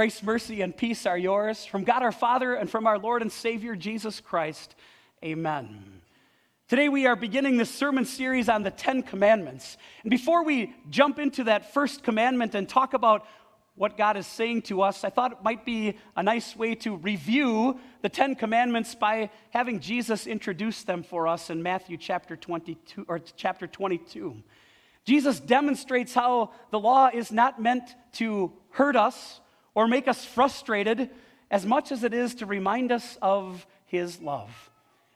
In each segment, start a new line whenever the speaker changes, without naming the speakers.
Grace, mercy, and peace are yours from God our Father and from our Lord and Savior Jesus Christ. Amen. Today we are beginning this sermon series on the Ten Commandments. And before we jump into that first commandment and talk about what God is saying to us, I thought it might be a nice way to review the Ten Commandments by having Jesus introduce them for us in Matthew chapter 22 or chapter 22. Jesus demonstrates how the law is not meant to hurt us or make us frustrated as much as it is to remind us of his love.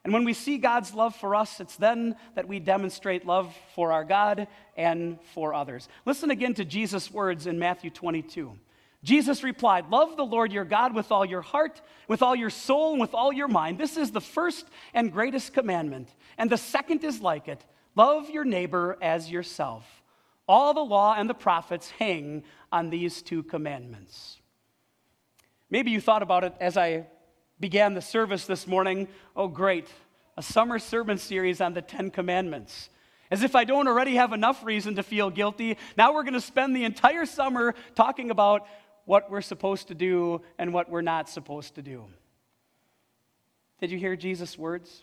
And when we see God's love for us, it's then that we demonstrate love for our God and for others. Listen again to Jesus' words in Matthew 22. Jesus replied, Love the Lord your God with all your heart, with all your soul, and with all your mind. This is the first and greatest commandment. And the second is like it love your neighbor as yourself. All the law and the prophets hang on these two commandments. Maybe you thought about it as I began the service this morning. Oh, great, a summer sermon series on the Ten Commandments. As if I don't already have enough reason to feel guilty, now we're going to spend the entire summer talking about what we're supposed to do and what we're not supposed to do. Did you hear Jesus' words?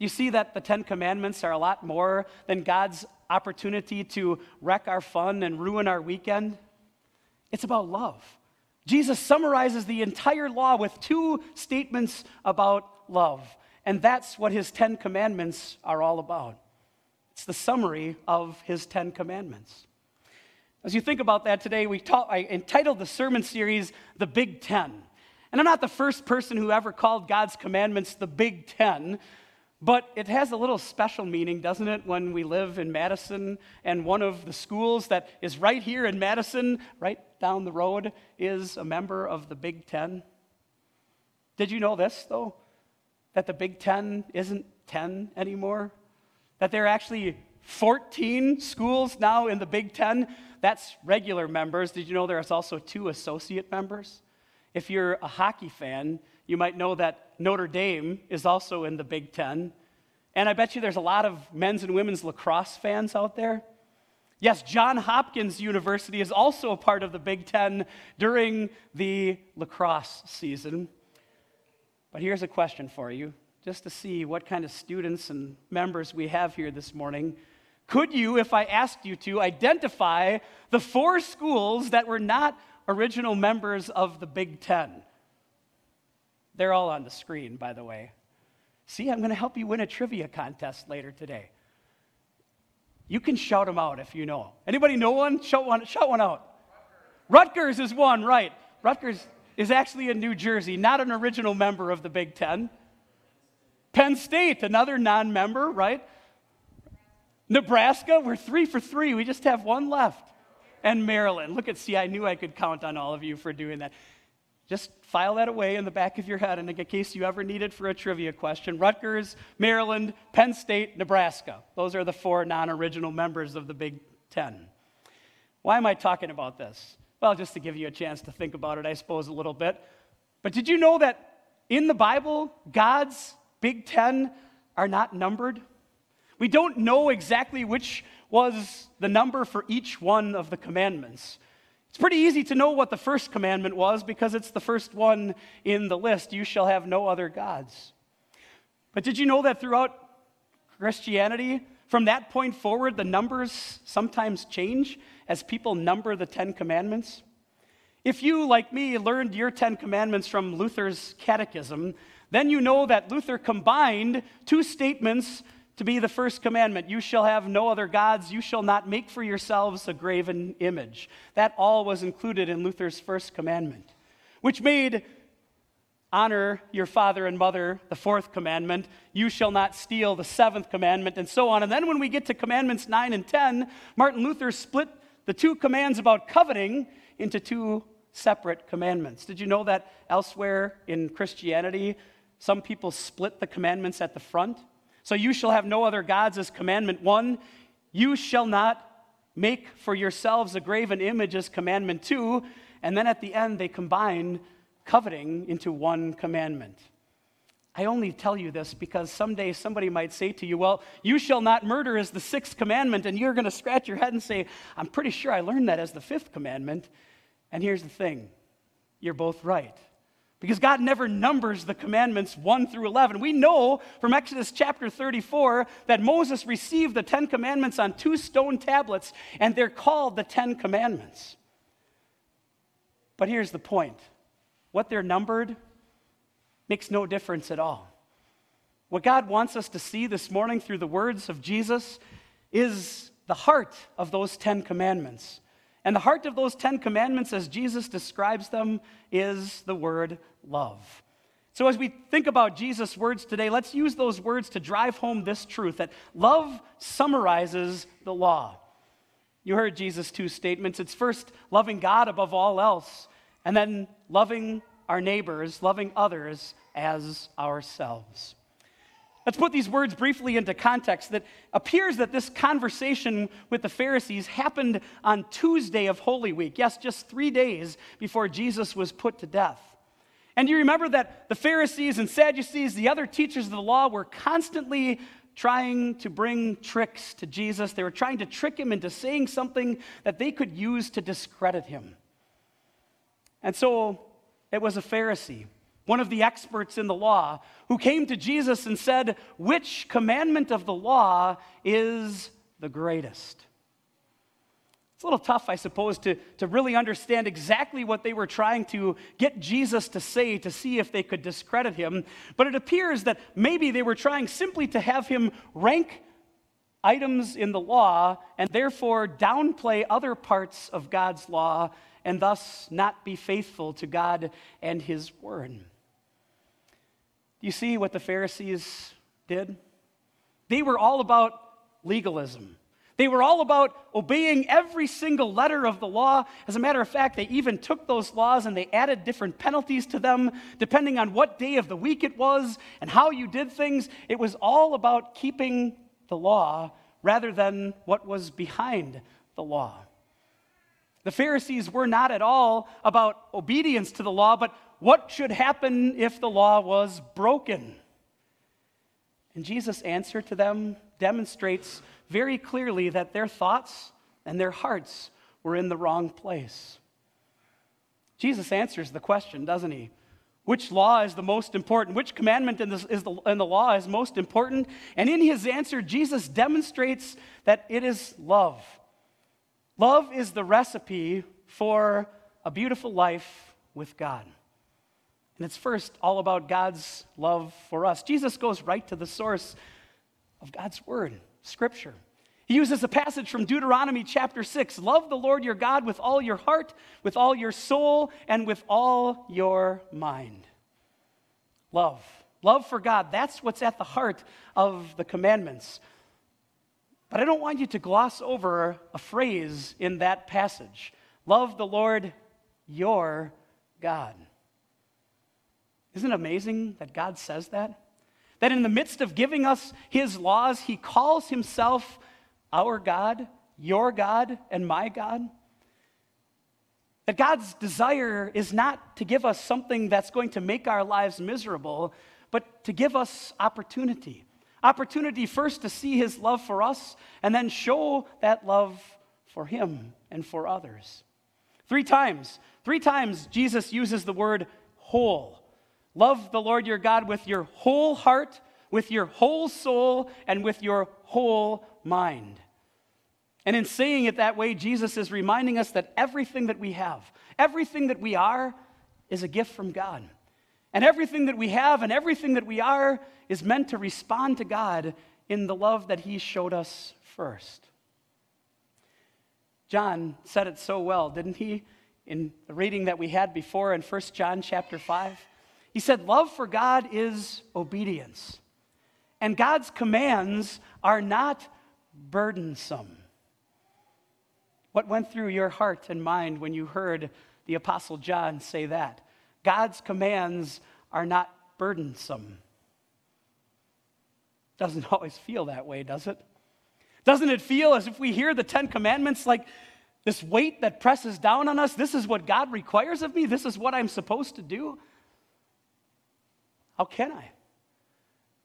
You see that the Ten Commandments are a lot more than God's opportunity to wreck our fun and ruin our weekend. It's about love. Jesus summarizes the entire law with two statements about love. And that's what his Ten Commandments are all about. It's the summary of his Ten Commandments. As you think about that today, we talk, I entitled the sermon series The Big Ten. And I'm not the first person who ever called God's commandments the Big Ten, but it has a little special meaning, doesn't it, when we live in Madison and one of the schools that is right here in Madison, right down the road, is a member of the Big Ten? Did you know this, though? That the Big Ten isn't 10 anymore? That there are actually 14 schools now in the Big Ten? That's regular members. Did you know there's also two associate members? If you're a hockey fan, you might know that Notre Dame is also in the Big Ten. And I bet you there's a lot of men's and women's lacrosse fans out there. Yes, John Hopkins University is also a part of the Big Ten during the lacrosse season. But here's a question for you, just to see what kind of students and members we have here this morning. Could you, if I asked you to, identify the four schools that were not original members of the Big Ten? They're all on the screen, by the way. See, I'm going to help you win a trivia contest later today. You can shout them out if you know. Anybody know one? Shout one, shout one out. Rutgers. Rutgers is one, right. Rutgers is actually in New Jersey, not an original member of the Big Ten. Penn State, another non member, right? Nebraska, we're three for three. We just have one left. And Maryland. Look at, see, I knew I could count on all of you for doing that. Just file that away in the back of your head in case you ever need it for a trivia question. Rutgers, Maryland, Penn State, Nebraska. Those are the four non original members of the Big Ten. Why am I talking about this? Well, just to give you a chance to think about it, I suppose, a little bit. But did you know that in the Bible, God's Big Ten are not numbered? We don't know exactly which was the number for each one of the commandments. It's pretty easy to know what the first commandment was because it's the first one in the list you shall have no other gods. But did you know that throughout Christianity, from that point forward, the numbers sometimes change as people number the Ten Commandments? If you, like me, learned your Ten Commandments from Luther's Catechism, then you know that Luther combined two statements to be the first commandment you shall have no other gods, you shall not make for yourselves a graven image. That all was included in Luther's first commandment, which made honor your father and mother the fourth commandment, you shall not steal the seventh commandment, and so on. And then when we get to commandments 9 and 10, Martin Luther split the two commands about coveting into two separate commandments. Did you know that elsewhere in Christianity, some people split the commandments at the front? So you shall have no other gods as commandment one. You shall not make for yourselves a graven image as commandment two. And then at the end, they combine coveting into one commandment. I only tell you this because someday somebody might say to you, Well, you shall not murder as the sixth commandment, and you're going to scratch your head and say, I'm pretty sure I learned that as the fifth commandment. And here's the thing you're both right. Because God never numbers the commandments 1 through 11. We know from Exodus chapter 34 that Moses received the Ten Commandments on two stone tablets, and they're called the Ten Commandments. But here's the point what they're numbered makes no difference at all. What God wants us to see this morning through the words of Jesus is the heart of those Ten Commandments. And the heart of those Ten Commandments, as Jesus describes them, is the word love. So, as we think about Jesus' words today, let's use those words to drive home this truth that love summarizes the law. You heard Jesus' two statements. It's first loving God above all else, and then loving our neighbors, loving others as ourselves. Let's put these words briefly into context. That appears that this conversation with the Pharisees happened on Tuesday of Holy Week. Yes, just three days before Jesus was put to death. And you remember that the Pharisees and Sadducees, the other teachers of the law, were constantly trying to bring tricks to Jesus. They were trying to trick him into saying something that they could use to discredit him. And so it was a Pharisee one of the experts in the law, who came to Jesus and said, Which commandment of the law is the greatest? It's a little tough, I suppose, to, to really understand exactly what they were trying to get Jesus to say to see if they could discredit him. But it appears that maybe they were trying simply to have him rank items in the law and therefore downplay other parts of God's law and thus not be faithful to God and his word. You see what the Pharisees did? They were all about legalism. They were all about obeying every single letter of the law. As a matter of fact, they even took those laws and they added different penalties to them depending on what day of the week it was and how you did things. It was all about keeping the law rather than what was behind the law. The Pharisees were not at all about obedience to the law, but what should happen if the law was broken? And Jesus' answer to them demonstrates very clearly that their thoughts and their hearts were in the wrong place. Jesus answers the question, doesn't he? Which law is the most important? Which commandment in, this, is the, in the law is most important? And in his answer, Jesus demonstrates that it is love. Love is the recipe for a beautiful life with God. And it's first all about God's love for us. Jesus goes right to the source of God's word, Scripture. He uses a passage from Deuteronomy chapter 6 Love the Lord your God with all your heart, with all your soul, and with all your mind. Love. Love for God. That's what's at the heart of the commandments. But I don't want you to gloss over a phrase in that passage Love the Lord your God. Isn't it amazing that God says that? That in the midst of giving us his laws, he calls himself our God, your God, and my God. That God's desire is not to give us something that's going to make our lives miserable, but to give us opportunity. Opportunity first to see his love for us, and then show that love for him and for others. Three times, three times Jesus uses the word whole. Love the Lord your God with your whole heart, with your whole soul, and with your whole mind. And in saying it that way, Jesus is reminding us that everything that we have, everything that we are, is a gift from God. And everything that we have and everything that we are is meant to respond to God in the love that He showed us first. John said it so well, didn't he? In the reading that we had before in 1 John chapter 5. He said, Love for God is obedience. And God's commands are not burdensome. What went through your heart and mind when you heard the Apostle John say that? God's commands are not burdensome. Doesn't always feel that way, does it? Doesn't it feel as if we hear the Ten Commandments like this weight that presses down on us? This is what God requires of me. This is what I'm supposed to do. How can I?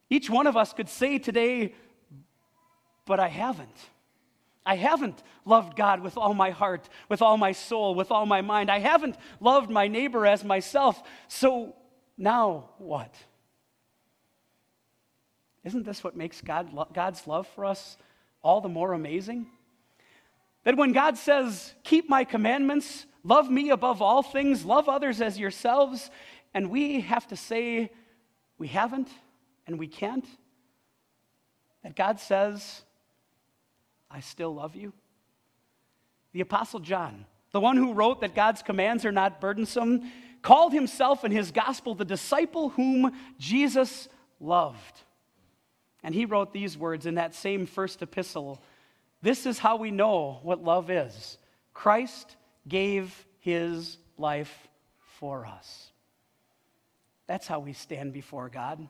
Each one of us could say today, but I haven't. I haven't loved God with all my heart, with all my soul, with all my mind. I haven't loved my neighbor as myself. So now what? Isn't this what makes God, God's love for us all the more amazing? That when God says, Keep my commandments, love me above all things, love others as yourselves, and we have to say we haven't and we can't, that God says, I still love you. The Apostle John, the one who wrote that God's commands are not burdensome, called himself in his gospel the disciple whom Jesus loved. And he wrote these words in that same first epistle This is how we know what love is Christ gave his life for us. That's how we stand before God.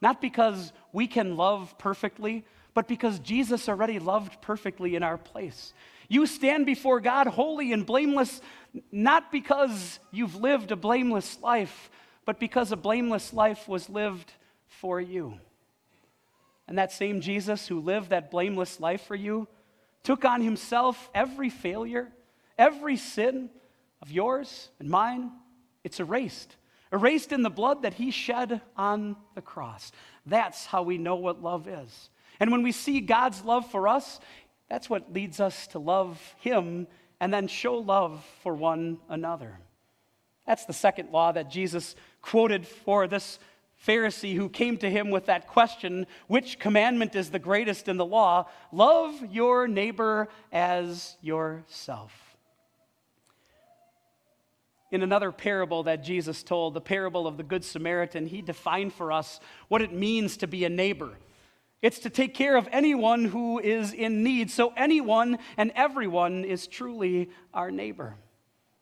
Not because we can love perfectly, but because Jesus already loved perfectly in our place. You stand before God holy and blameless, not because you've lived a blameless life, but because a blameless life was lived for you. And that same Jesus who lived that blameless life for you took on himself every failure, every sin of yours and mine. It's erased, erased in the blood that he shed on the cross. That's how we know what love is. And when we see God's love for us, that's what leads us to love him and then show love for one another. That's the second law that Jesus quoted for this Pharisee who came to him with that question which commandment is the greatest in the law? Love your neighbor as yourself. In another parable that Jesus told, the parable of the Good Samaritan, he defined for us what it means to be a neighbor. It's to take care of anyone who is in need. So, anyone and everyone is truly our neighbor.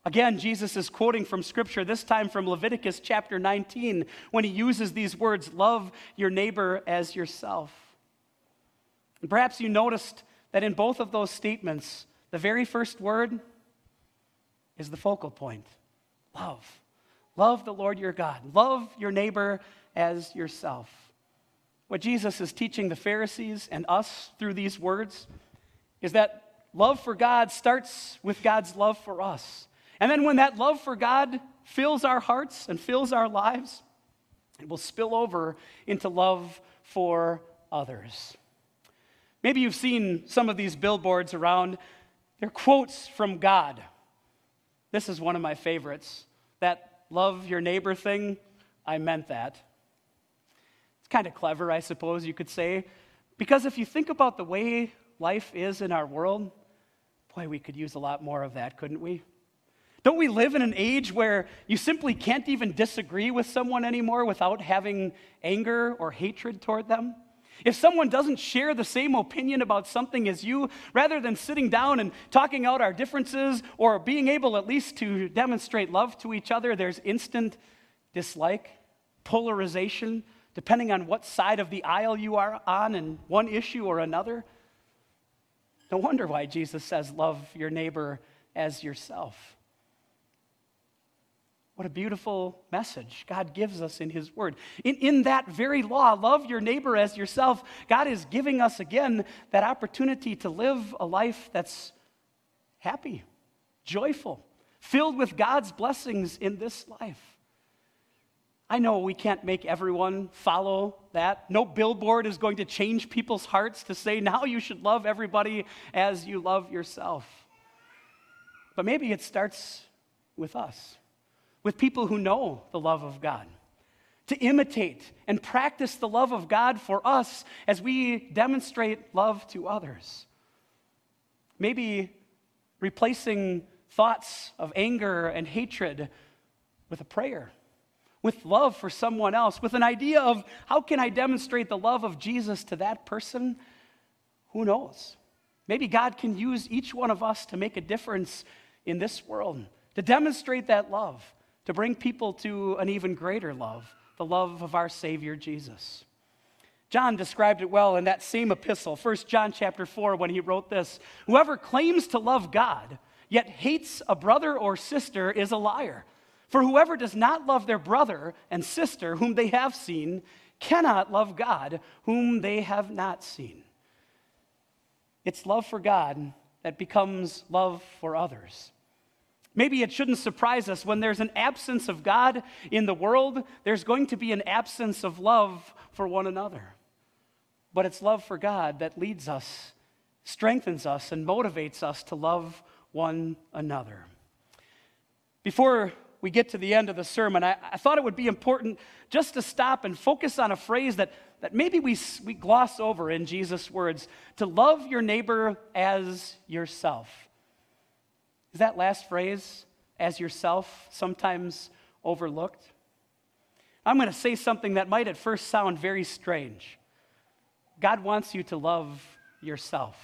Again, Jesus is quoting from Scripture, this time from Leviticus chapter 19, when he uses these words love your neighbor as yourself. And perhaps you noticed that in both of those statements, the very first word is the focal point love. Love the Lord your God. Love your neighbor as yourself. What Jesus is teaching the Pharisees and us through these words is that love for God starts with God's love for us. And then when that love for God fills our hearts and fills our lives, it will spill over into love for others. Maybe you've seen some of these billboards around. They're quotes from God. This is one of my favorites. That love your neighbor thing, I meant that. It's kind of clever, I suppose you could say, because if you think about the way life is in our world, boy, we could use a lot more of that, couldn't we? Don't we live in an age where you simply can't even disagree with someone anymore without having anger or hatred toward them? If someone doesn't share the same opinion about something as you, rather than sitting down and talking out our differences or being able at least to demonstrate love to each other, there's instant dislike, polarization, depending on what side of the aisle you are on in one issue or another. No wonder why Jesus says, Love your neighbor as yourself. What a beautiful message God gives us in His Word. In, in that very law, love your neighbor as yourself, God is giving us again that opportunity to live a life that's happy, joyful, filled with God's blessings in this life. I know we can't make everyone follow that. No billboard is going to change people's hearts to say, now you should love everybody as you love yourself. But maybe it starts with us with people who know the love of God, to imitate and practice the love of God for us as we demonstrate love to others. Maybe replacing thoughts of anger and hatred with a prayer, with love for someone else, with an idea of how can I demonstrate the love of Jesus to that person? Who knows? Maybe God can use each one of us to make a difference in this world, to demonstrate that love to bring people to an even greater love, the love of our Savior Jesus. John described it well in that same epistle, 1 John chapter 4, when he wrote this Whoever claims to love God, yet hates a brother or sister, is a liar. For whoever does not love their brother and sister whom they have seen cannot love God whom they have not seen. it's love for God that becomes love for others. Maybe it shouldn't surprise us when there's an absence of God in the world, there's going to be an absence of love for one another. But it's love for God that leads us, strengthens us, and motivates us to love one another. Before we get to the end of the sermon, I, I, thought it would be important just to stop and focus on a phrase that, that maybe we, we gloss over in Jesus' words to love your neighbor as yourself. Is that last phrase, as yourself, sometimes overlooked? I'm going to say something that might at first sound very strange. God wants you to love yourself.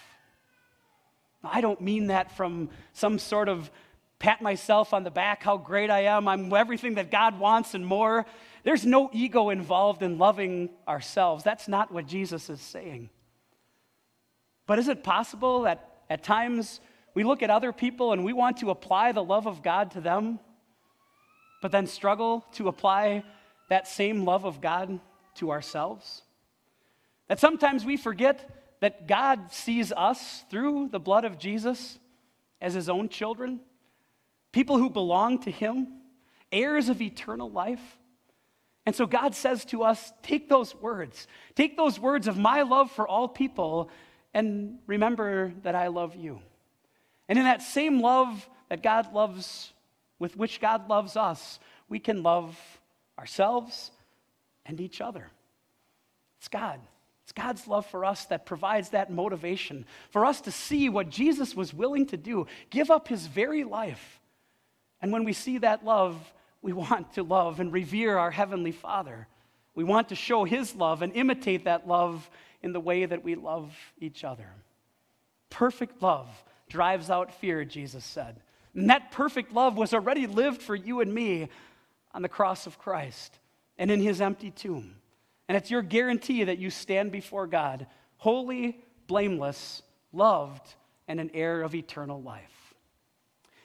I don't mean that from some sort of pat myself on the back, how great I am, I'm everything that God wants and more. There's no ego involved in loving ourselves. That's not what Jesus is saying. But is it possible that at times we look at other people and we want to apply the love of God to them, but then struggle to apply that same love of God to ourselves? That sometimes we forget that God sees us through the blood of Jesus as his own children people who belong to Him, heirs of eternal life. And so God says to us, take those words, take those words of my love for all people, and remember that I love you. And in that same love that God loves, with which God loves us, we can love ourselves and each other. It's God. It's God's love for us that provides that motivation for us to see what Jesus was willing to do, give up his very life and when we see that love, we want to love and revere our Heavenly Father. We want to show His love and imitate that love in the way that we love each other. Perfect love drives out fear, Jesus said. And that perfect love was already lived for you and me on the cross of Christ and in His empty tomb. And it's your guarantee that you stand before God, holy, blameless, loved, and an heir of eternal life.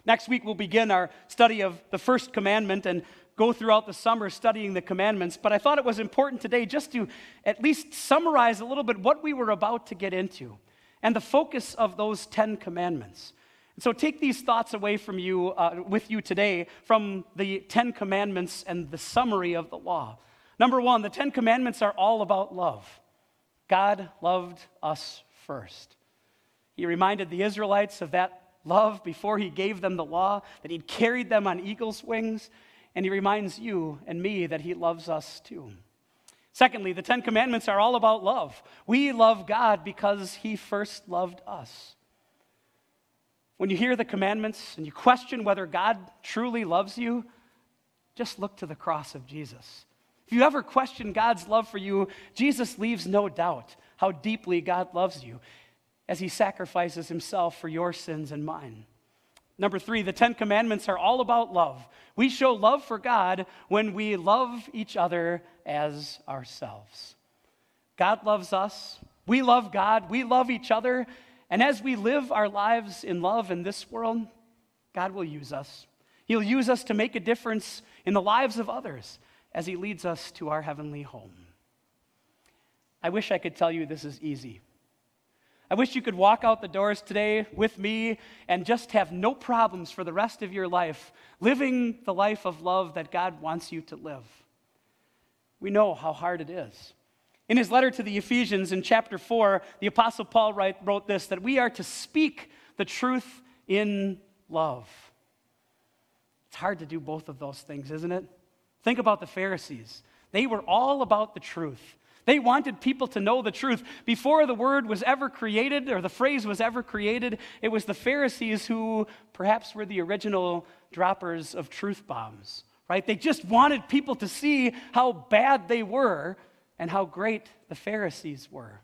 Next week, we'll begin our study of the first commandment and go throughout the summer studying the commandments. But I thought it was important today just to at least summarize a little bit what we were about to get into and the focus of those 10 commandments. So take these thoughts away from you, uh, with you today from the 10 commandments and the summary of the law. Number one, the 10 commandments are all about love. God loved us first. He reminded the Israelites of that love before he gave them the law, that he'd carried them on eagle's wings, and he reminds you and me that he loves us too. Secondly, the Ten Commandments are all about love. We love God because he first loved us. When you hear the commandments and you question whether God truly loves you, just look to the cross of Jesus. If you ever question God's love for you, Jesus leaves no doubt how deeply God loves you as he sacrifices himself for your sins and mine. Number three, the Ten Commandments are all about love. We show love for God when we love each other as ourselves. God loves us. We love God. We love each other. And as we live our lives in love in this world, God will use us. He'll use us to make a difference in the lives of others as He leads us to our heavenly home. I wish I could tell you this is easy. I wish you could walk out the doors today with me and just have no problems for the rest of your life, living the life of love that God wants you to live. We know how hard it is. In his letter to the Ephesians in chapter 4, the Apostle Paul write, wrote this that we are to speak the truth in love. It's hard to do both of those things, isn't it? Think about the Pharisees. They were all about the truth. They wanted people to know the truth. Before the word was ever created or the phrase was ever created, it was the Pharisees who perhaps were the original droppers of truth bombs, right? They just wanted people to see how bad they were and how great the Pharisees were.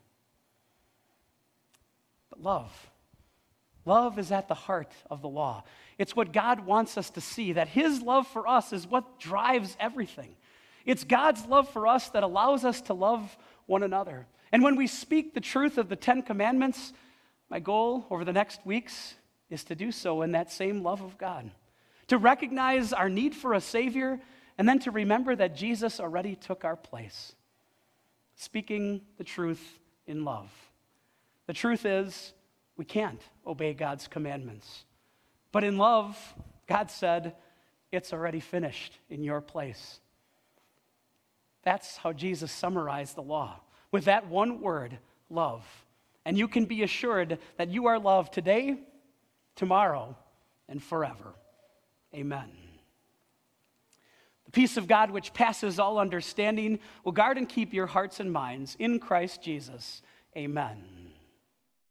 But love, love is at the heart of the law. It's what God wants us to see, that His love for us is what drives everything. It's God's love for us that allows us to love one another. And when we speak the truth of the Ten Commandments, my goal over the next weeks is to do so in that same love of God, to recognize our need for a Savior, and then to remember that Jesus already took our place. Speaking the truth in love. The truth is, we can't obey God's commandments. But in love, God said, It's already finished in your place. That's how Jesus summarized the law with that one word, love. And you can be assured that you are loved today, tomorrow, and forever. Amen. The peace of God, which passes all understanding, will guard and keep your hearts and minds in Christ Jesus. Amen.